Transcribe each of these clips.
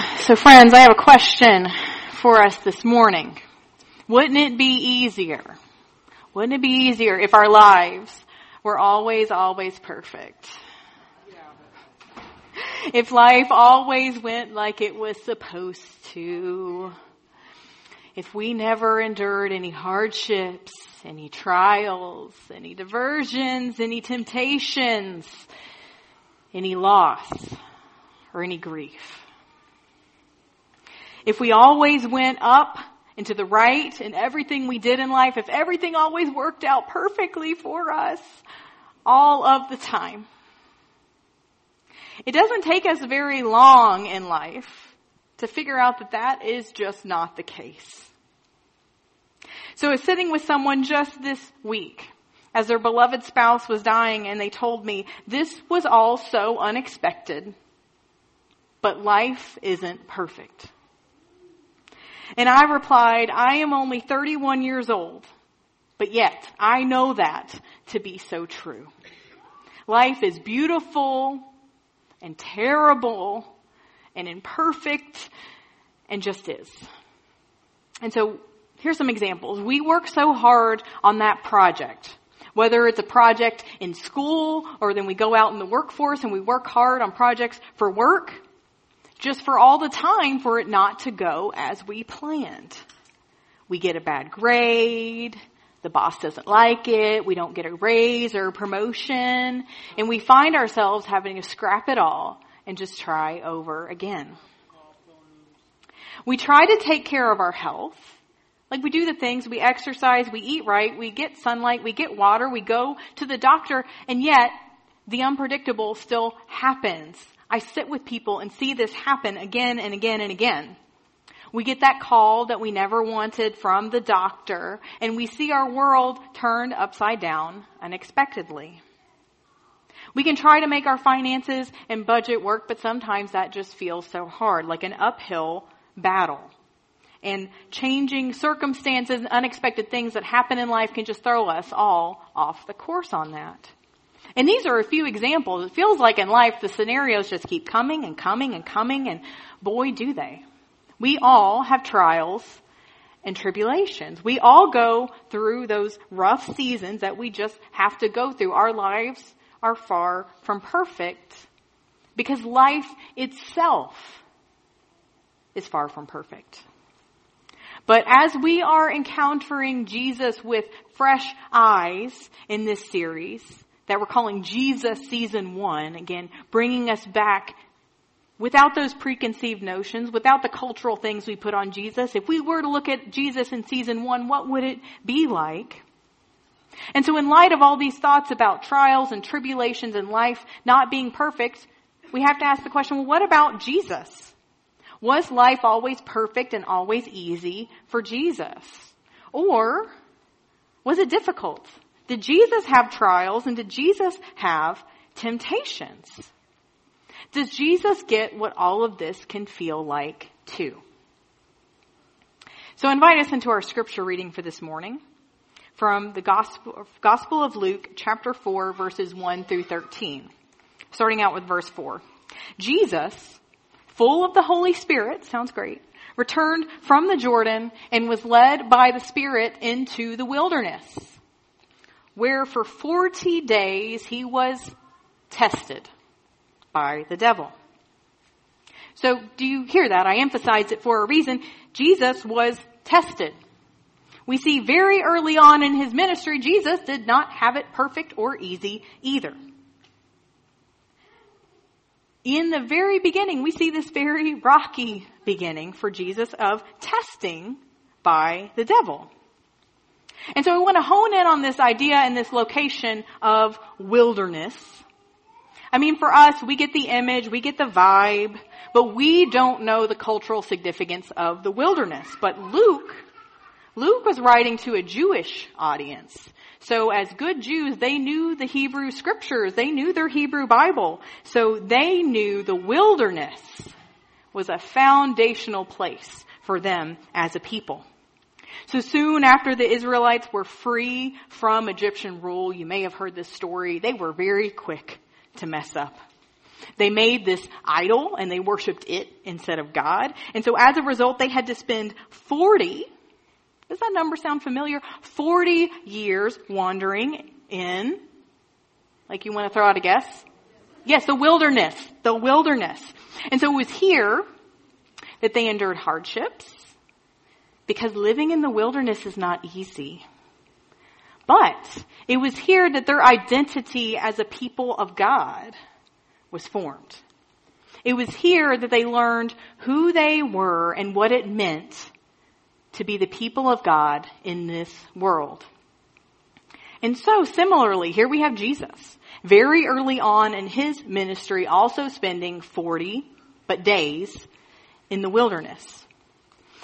So friends, I have a question for us this morning. Wouldn't it be easier? Wouldn't it be easier if our lives were always, always perfect? If life always went like it was supposed to. If we never endured any hardships, any trials, any diversions, any temptations, any loss, or any grief. If we always went up and to the right in everything we did in life, if everything always worked out perfectly for us all of the time. It doesn't take us very long in life to figure out that that is just not the case. So I was sitting with someone just this week as their beloved spouse was dying and they told me, this was all so unexpected, but life isn't perfect. And I replied, I am only 31 years old, but yet I know that to be so true. Life is beautiful and terrible and imperfect and just is. And so here's some examples. We work so hard on that project. Whether it's a project in school or then we go out in the workforce and we work hard on projects for work just for all the time for it not to go as we planned. We get a bad grade, the boss doesn't like it, we don't get a raise or a promotion, and we find ourselves having to scrap it all and just try over again. We try to take care of our health. Like we do the things, we exercise, we eat right, we get sunlight, we get water, we go to the doctor, and yet the unpredictable still happens. I sit with people and see this happen again and again and again. We get that call that we never wanted from the doctor and we see our world turned upside down unexpectedly. We can try to make our finances and budget work, but sometimes that just feels so hard, like an uphill battle. And changing circumstances and unexpected things that happen in life can just throw us all off the course on that. And these are a few examples. It feels like in life the scenarios just keep coming and coming and coming and boy do they. We all have trials and tribulations. We all go through those rough seasons that we just have to go through. Our lives are far from perfect because life itself is far from perfect. But as we are encountering Jesus with fresh eyes in this series, that we're calling Jesus season one, again, bringing us back without those preconceived notions, without the cultural things we put on Jesus. If we were to look at Jesus in season one, what would it be like? And so in light of all these thoughts about trials and tribulations in life not being perfect, we have to ask the question, well, what about Jesus? Was life always perfect and always easy for Jesus? Or was it difficult? Did Jesus have trials and did Jesus have temptations? Does Jesus get what all of this can feel like too? So invite us into our scripture reading for this morning from the Gospel, Gospel of Luke chapter 4 verses 1 through 13. Starting out with verse 4. Jesus, full of the Holy Spirit, sounds great, returned from the Jordan and was led by the Spirit into the wilderness where for 40 days he was tested by the devil. So do you hear that? I emphasize it for a reason. Jesus was tested. We see very early on in his ministry, Jesus did not have it perfect or easy either. In the very beginning, we see this very rocky beginning for Jesus of testing by the devil. And so we want to hone in on this idea and this location of wilderness. I mean, for us, we get the image, we get the vibe, but we don't know the cultural significance of the wilderness. But Luke, Luke was writing to a Jewish audience. So as good Jews, they knew the Hebrew scriptures. They knew their Hebrew Bible. So they knew the wilderness was a foundational place for them as a people. So soon after the Israelites were free from Egyptian rule, you may have heard this story, they were very quick to mess up. They made this idol and they worshiped it instead of God. And so as a result, they had to spend 40, does that number sound familiar? 40 years wandering in, like you want to throw out a guess? Yes, the wilderness, the wilderness. And so it was here that they endured hardships because living in the wilderness is not easy. But it was here that their identity as a people of God was formed. It was here that they learned who they were and what it meant to be the people of God in this world. And so similarly, here we have Jesus, very early on in his ministry, also spending 40, but days in the wilderness.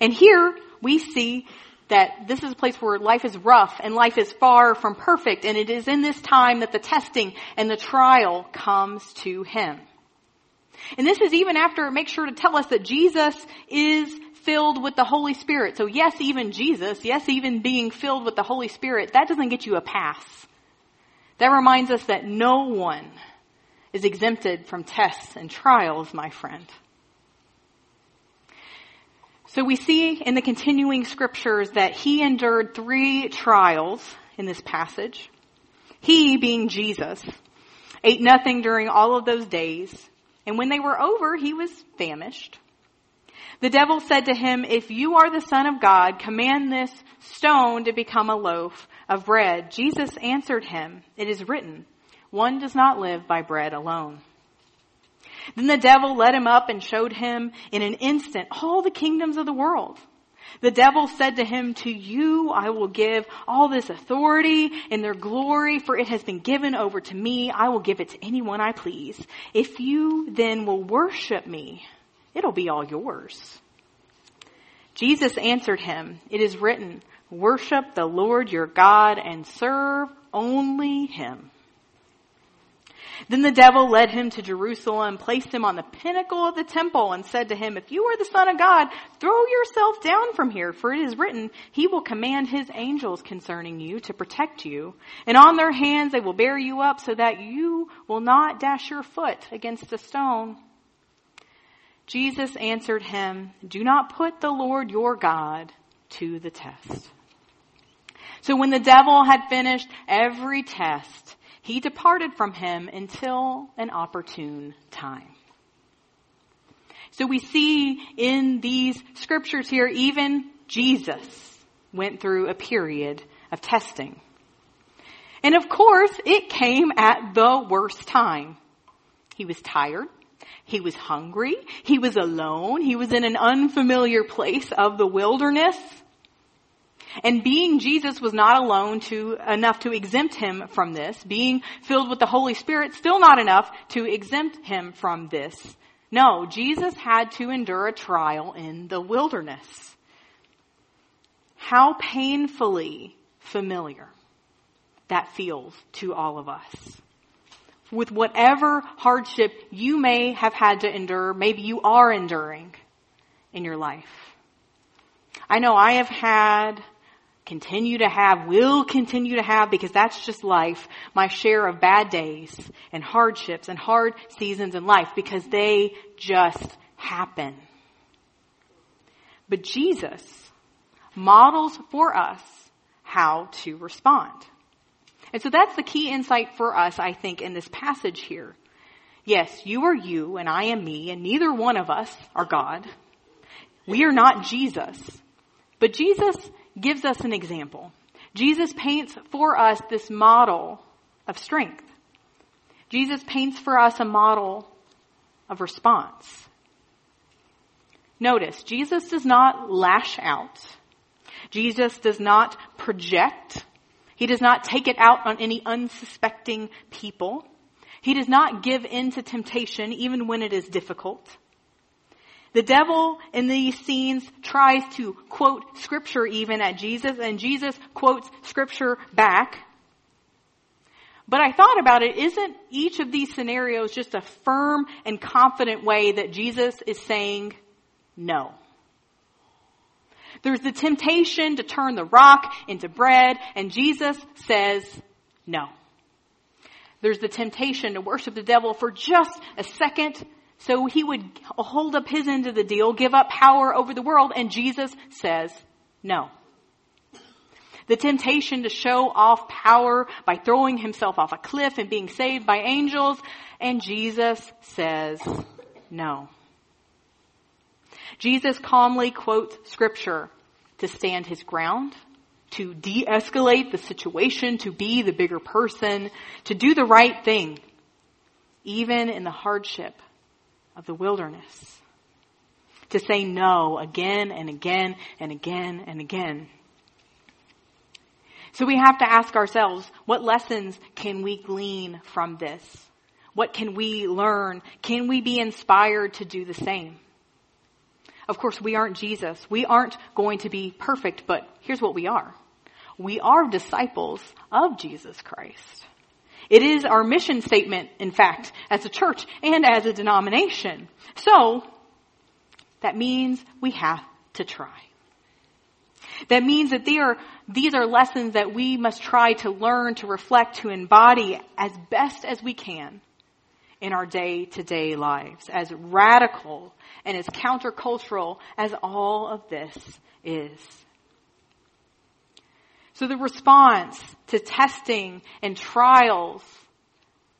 And here we see that this is a place where life is rough and life is far from perfect and it is in this time that the testing and the trial comes to him. And this is even after make sure to tell us that Jesus is filled with the Holy Spirit. So yes, even Jesus, yes, even being filled with the Holy Spirit, that doesn't get you a pass. That reminds us that no one is exempted from tests and trials, my friend. So we see in the continuing scriptures that he endured three trials in this passage. He, being Jesus, ate nothing during all of those days, and when they were over, he was famished. The devil said to him, If you are the Son of God, command this stone to become a loaf of bread. Jesus answered him, It is written, one does not live by bread alone. Then the devil led him up and showed him in an instant all the kingdoms of the world. The devil said to him, to you I will give all this authority and their glory, for it has been given over to me. I will give it to anyone I please. If you then will worship me, it'll be all yours. Jesus answered him, it is written, worship the Lord your God and serve only him. Then the devil led him to Jerusalem, placed him on the pinnacle of the temple, and said to him, If you are the Son of God, throw yourself down from here, for it is written, He will command His angels concerning you to protect you, and on their hands they will bear you up so that you will not dash your foot against a stone. Jesus answered him, Do not put the Lord your God to the test. So when the devil had finished every test, he departed from him until an opportune time. So we see in these scriptures here, even Jesus went through a period of testing. And of course, it came at the worst time. He was tired. He was hungry. He was alone. He was in an unfamiliar place of the wilderness. And being Jesus was not alone to, enough to exempt him from this. Being filled with the Holy Spirit, still not enough to exempt him from this. No, Jesus had to endure a trial in the wilderness. How painfully familiar that feels to all of us. With whatever hardship you may have had to endure, maybe you are enduring in your life. I know I have had continue to have, will continue to have, because that's just life, my share of bad days and hardships and hard seasons in life because they just happen. But Jesus models for us how to respond. And so that's the key insight for us, I think, in this passage here. Yes, you are you and I am me and neither one of us are God. We are not Jesus. But Jesus gives us an example. Jesus paints for us this model of strength. Jesus paints for us a model of response. Notice, Jesus does not lash out. Jesus does not project. He does not take it out on any unsuspecting people. He does not give in to temptation even when it is difficult. The devil in these scenes tries to quote scripture even at Jesus and Jesus quotes scripture back. But I thought about it, isn't each of these scenarios just a firm and confident way that Jesus is saying no? There's the temptation to turn the rock into bread and Jesus says no. There's the temptation to worship the devil for just a second so he would hold up his end of the deal, give up power over the world, and Jesus says no. The temptation to show off power by throwing himself off a cliff and being saved by angels, and Jesus says no. Jesus calmly quotes scripture to stand his ground, to de-escalate the situation, to be the bigger person, to do the right thing, even in the hardship of the wilderness. To say no again and again and again and again. So we have to ask ourselves, what lessons can we glean from this? What can we learn? Can we be inspired to do the same? Of course, we aren't Jesus. We aren't going to be perfect, but here's what we are. We are disciples of Jesus Christ. It is our mission statement, in fact, as a church and as a denomination. So, that means we have to try. That means that are, these are lessons that we must try to learn, to reflect, to embody as best as we can in our day to day lives, as radical and as countercultural as all of this is. So the response to testing and trials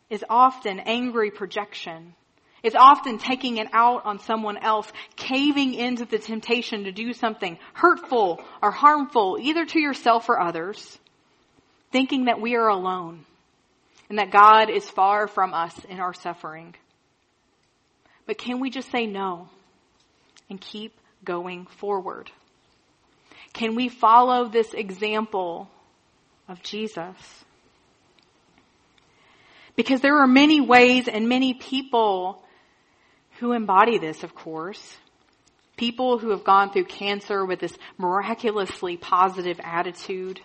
is often angry projection. It's often taking it out on someone else, caving into the temptation to do something hurtful or harmful, either to yourself or others, thinking that we are alone and that God is far from us in our suffering. But can we just say no and keep going forward? Can we follow this example of Jesus? Because there are many ways and many people who embody this, of course. People who have gone through cancer with this miraculously positive attitude.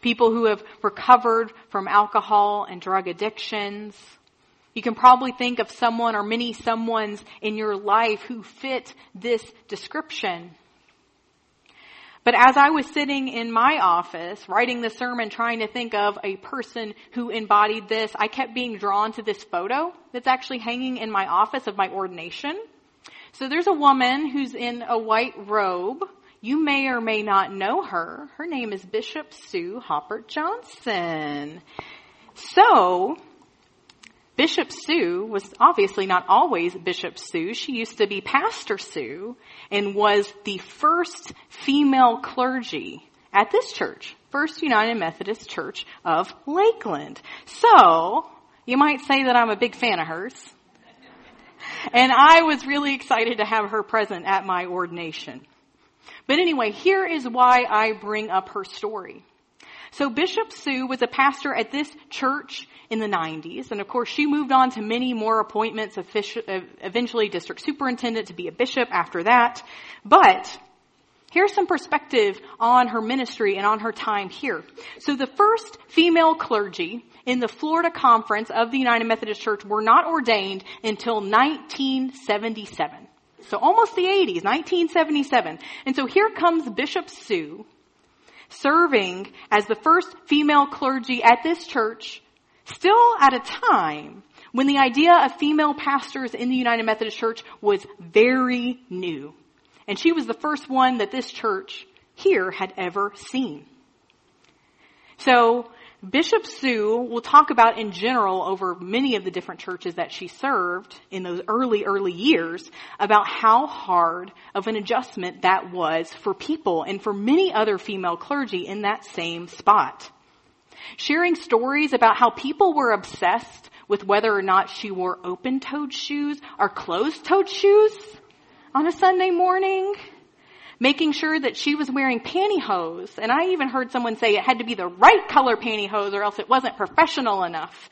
People who have recovered from alcohol and drug addictions. You can probably think of someone or many someones in your life who fit this description. But as I was sitting in my office writing the sermon trying to think of a person who embodied this, I kept being drawn to this photo that's actually hanging in my office of my ordination. So there's a woman who's in a white robe. You may or may not know her. Her name is Bishop Sue Haupert Johnson. So, Bishop Sue was obviously not always Bishop Sue. She used to be Pastor Sue and was the first female clergy at this church, First United Methodist Church of Lakeland. So, you might say that I'm a big fan of hers. And I was really excited to have her present at my ordination. But anyway, here is why I bring up her story. So Bishop Sue was a pastor at this church in the 90s. And of course, she moved on to many more appointments, uh, eventually district superintendent to be a bishop after that. But here's some perspective on her ministry and on her time here. So the first female clergy in the Florida conference of the United Methodist Church were not ordained until 1977. So almost the 80s, 1977. And so here comes Bishop Sue serving as the first female clergy at this church, still at a time when the idea of female pastors in the United Methodist Church was very new. And she was the first one that this church here had ever seen. So Bishop Sue will talk about in general over many of the different churches that she served in those early, early years about how hard of an adjustment that was for people and for many other female clergy in that same spot. Sharing stories about how people were obsessed with whether or not she wore open-toed shoes or closed-toed shoes on a Sunday morning making sure that she was wearing pantyhose. And I even heard someone say it had to be the right color pantyhose or else it wasn't professional enough.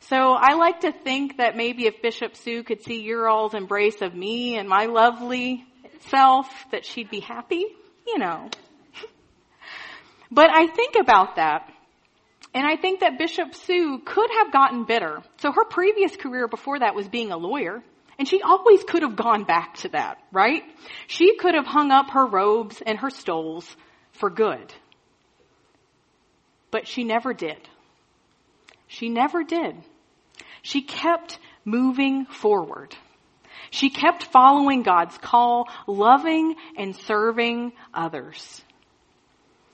So I like to think that maybe if Bishop Sue could see your all's embrace of me and my lovely self, that she'd be happy, you know. but I think about that. And I think that Bishop Sue could have gotten bitter. So her previous career before that was being a lawyer. And she always could have gone back to that, right? She could have hung up her robes and her stoles for good. But she never did. She never did. She kept moving forward. She kept following God's call, loving and serving others.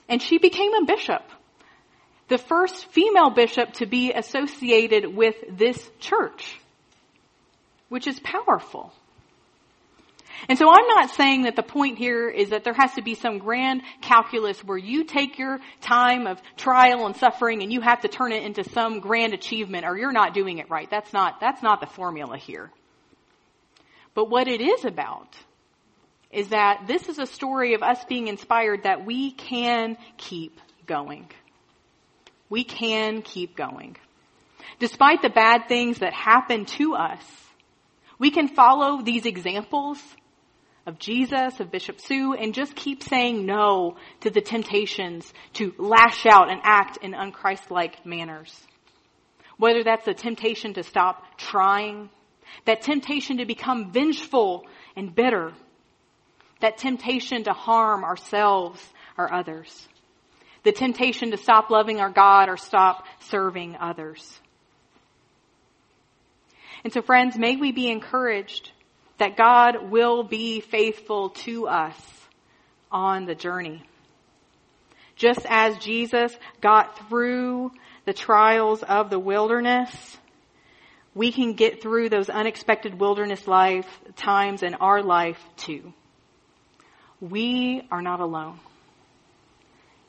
And she became a bishop. The first female bishop to be associated with this church. Which is powerful. And so I'm not saying that the point here is that there has to be some grand calculus where you take your time of trial and suffering and you have to turn it into some grand achievement or you're not doing it right. That's not, that's not the formula here. But what it is about is that this is a story of us being inspired that we can keep going. We can keep going. Despite the bad things that happen to us, we can follow these examples of Jesus, of Bishop Sue, and just keep saying no to the temptations to lash out and act in unchristlike manners. Whether that's the temptation to stop trying, that temptation to become vengeful and bitter, that temptation to harm ourselves or others, the temptation to stop loving our God or stop serving others. And so friends, may we be encouraged that God will be faithful to us on the journey. Just as Jesus got through the trials of the wilderness, we can get through those unexpected wilderness life times in our life too. We are not alone.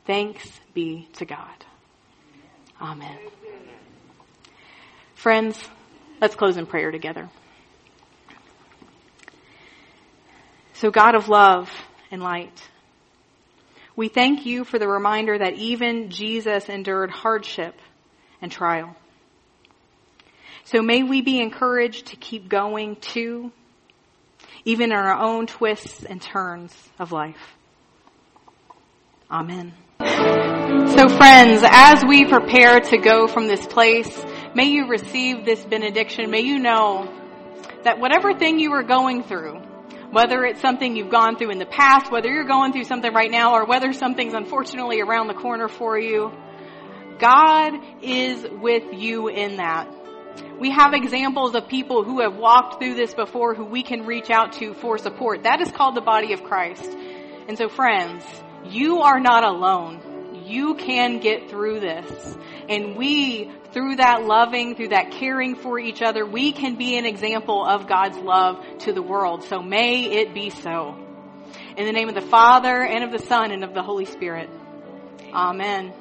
Thanks be to God. Amen. Friends, let's close in prayer together. So God of love and light, we thank you for the reminder that even Jesus endured hardship and trial. So may we be encouraged to keep going too, even in our own twists and turns of life. Amen. So friends, as we prepare to go from this place, may you receive this benediction. May you know that whatever thing you are going through, whether it's something you've gone through in the past, whether you're going through something right now, or whether something's unfortunately around the corner for you, God is with you in that. We have examples of people who have walked through this before who we can reach out to for support. That is called the body of Christ. And so friends, you are not alone. You can get through this. And we through that loving, through that caring for each other, we can be an example of God's love to the world. So may it be so. In the name of the Father and of the Son and of the Holy Spirit. Amen.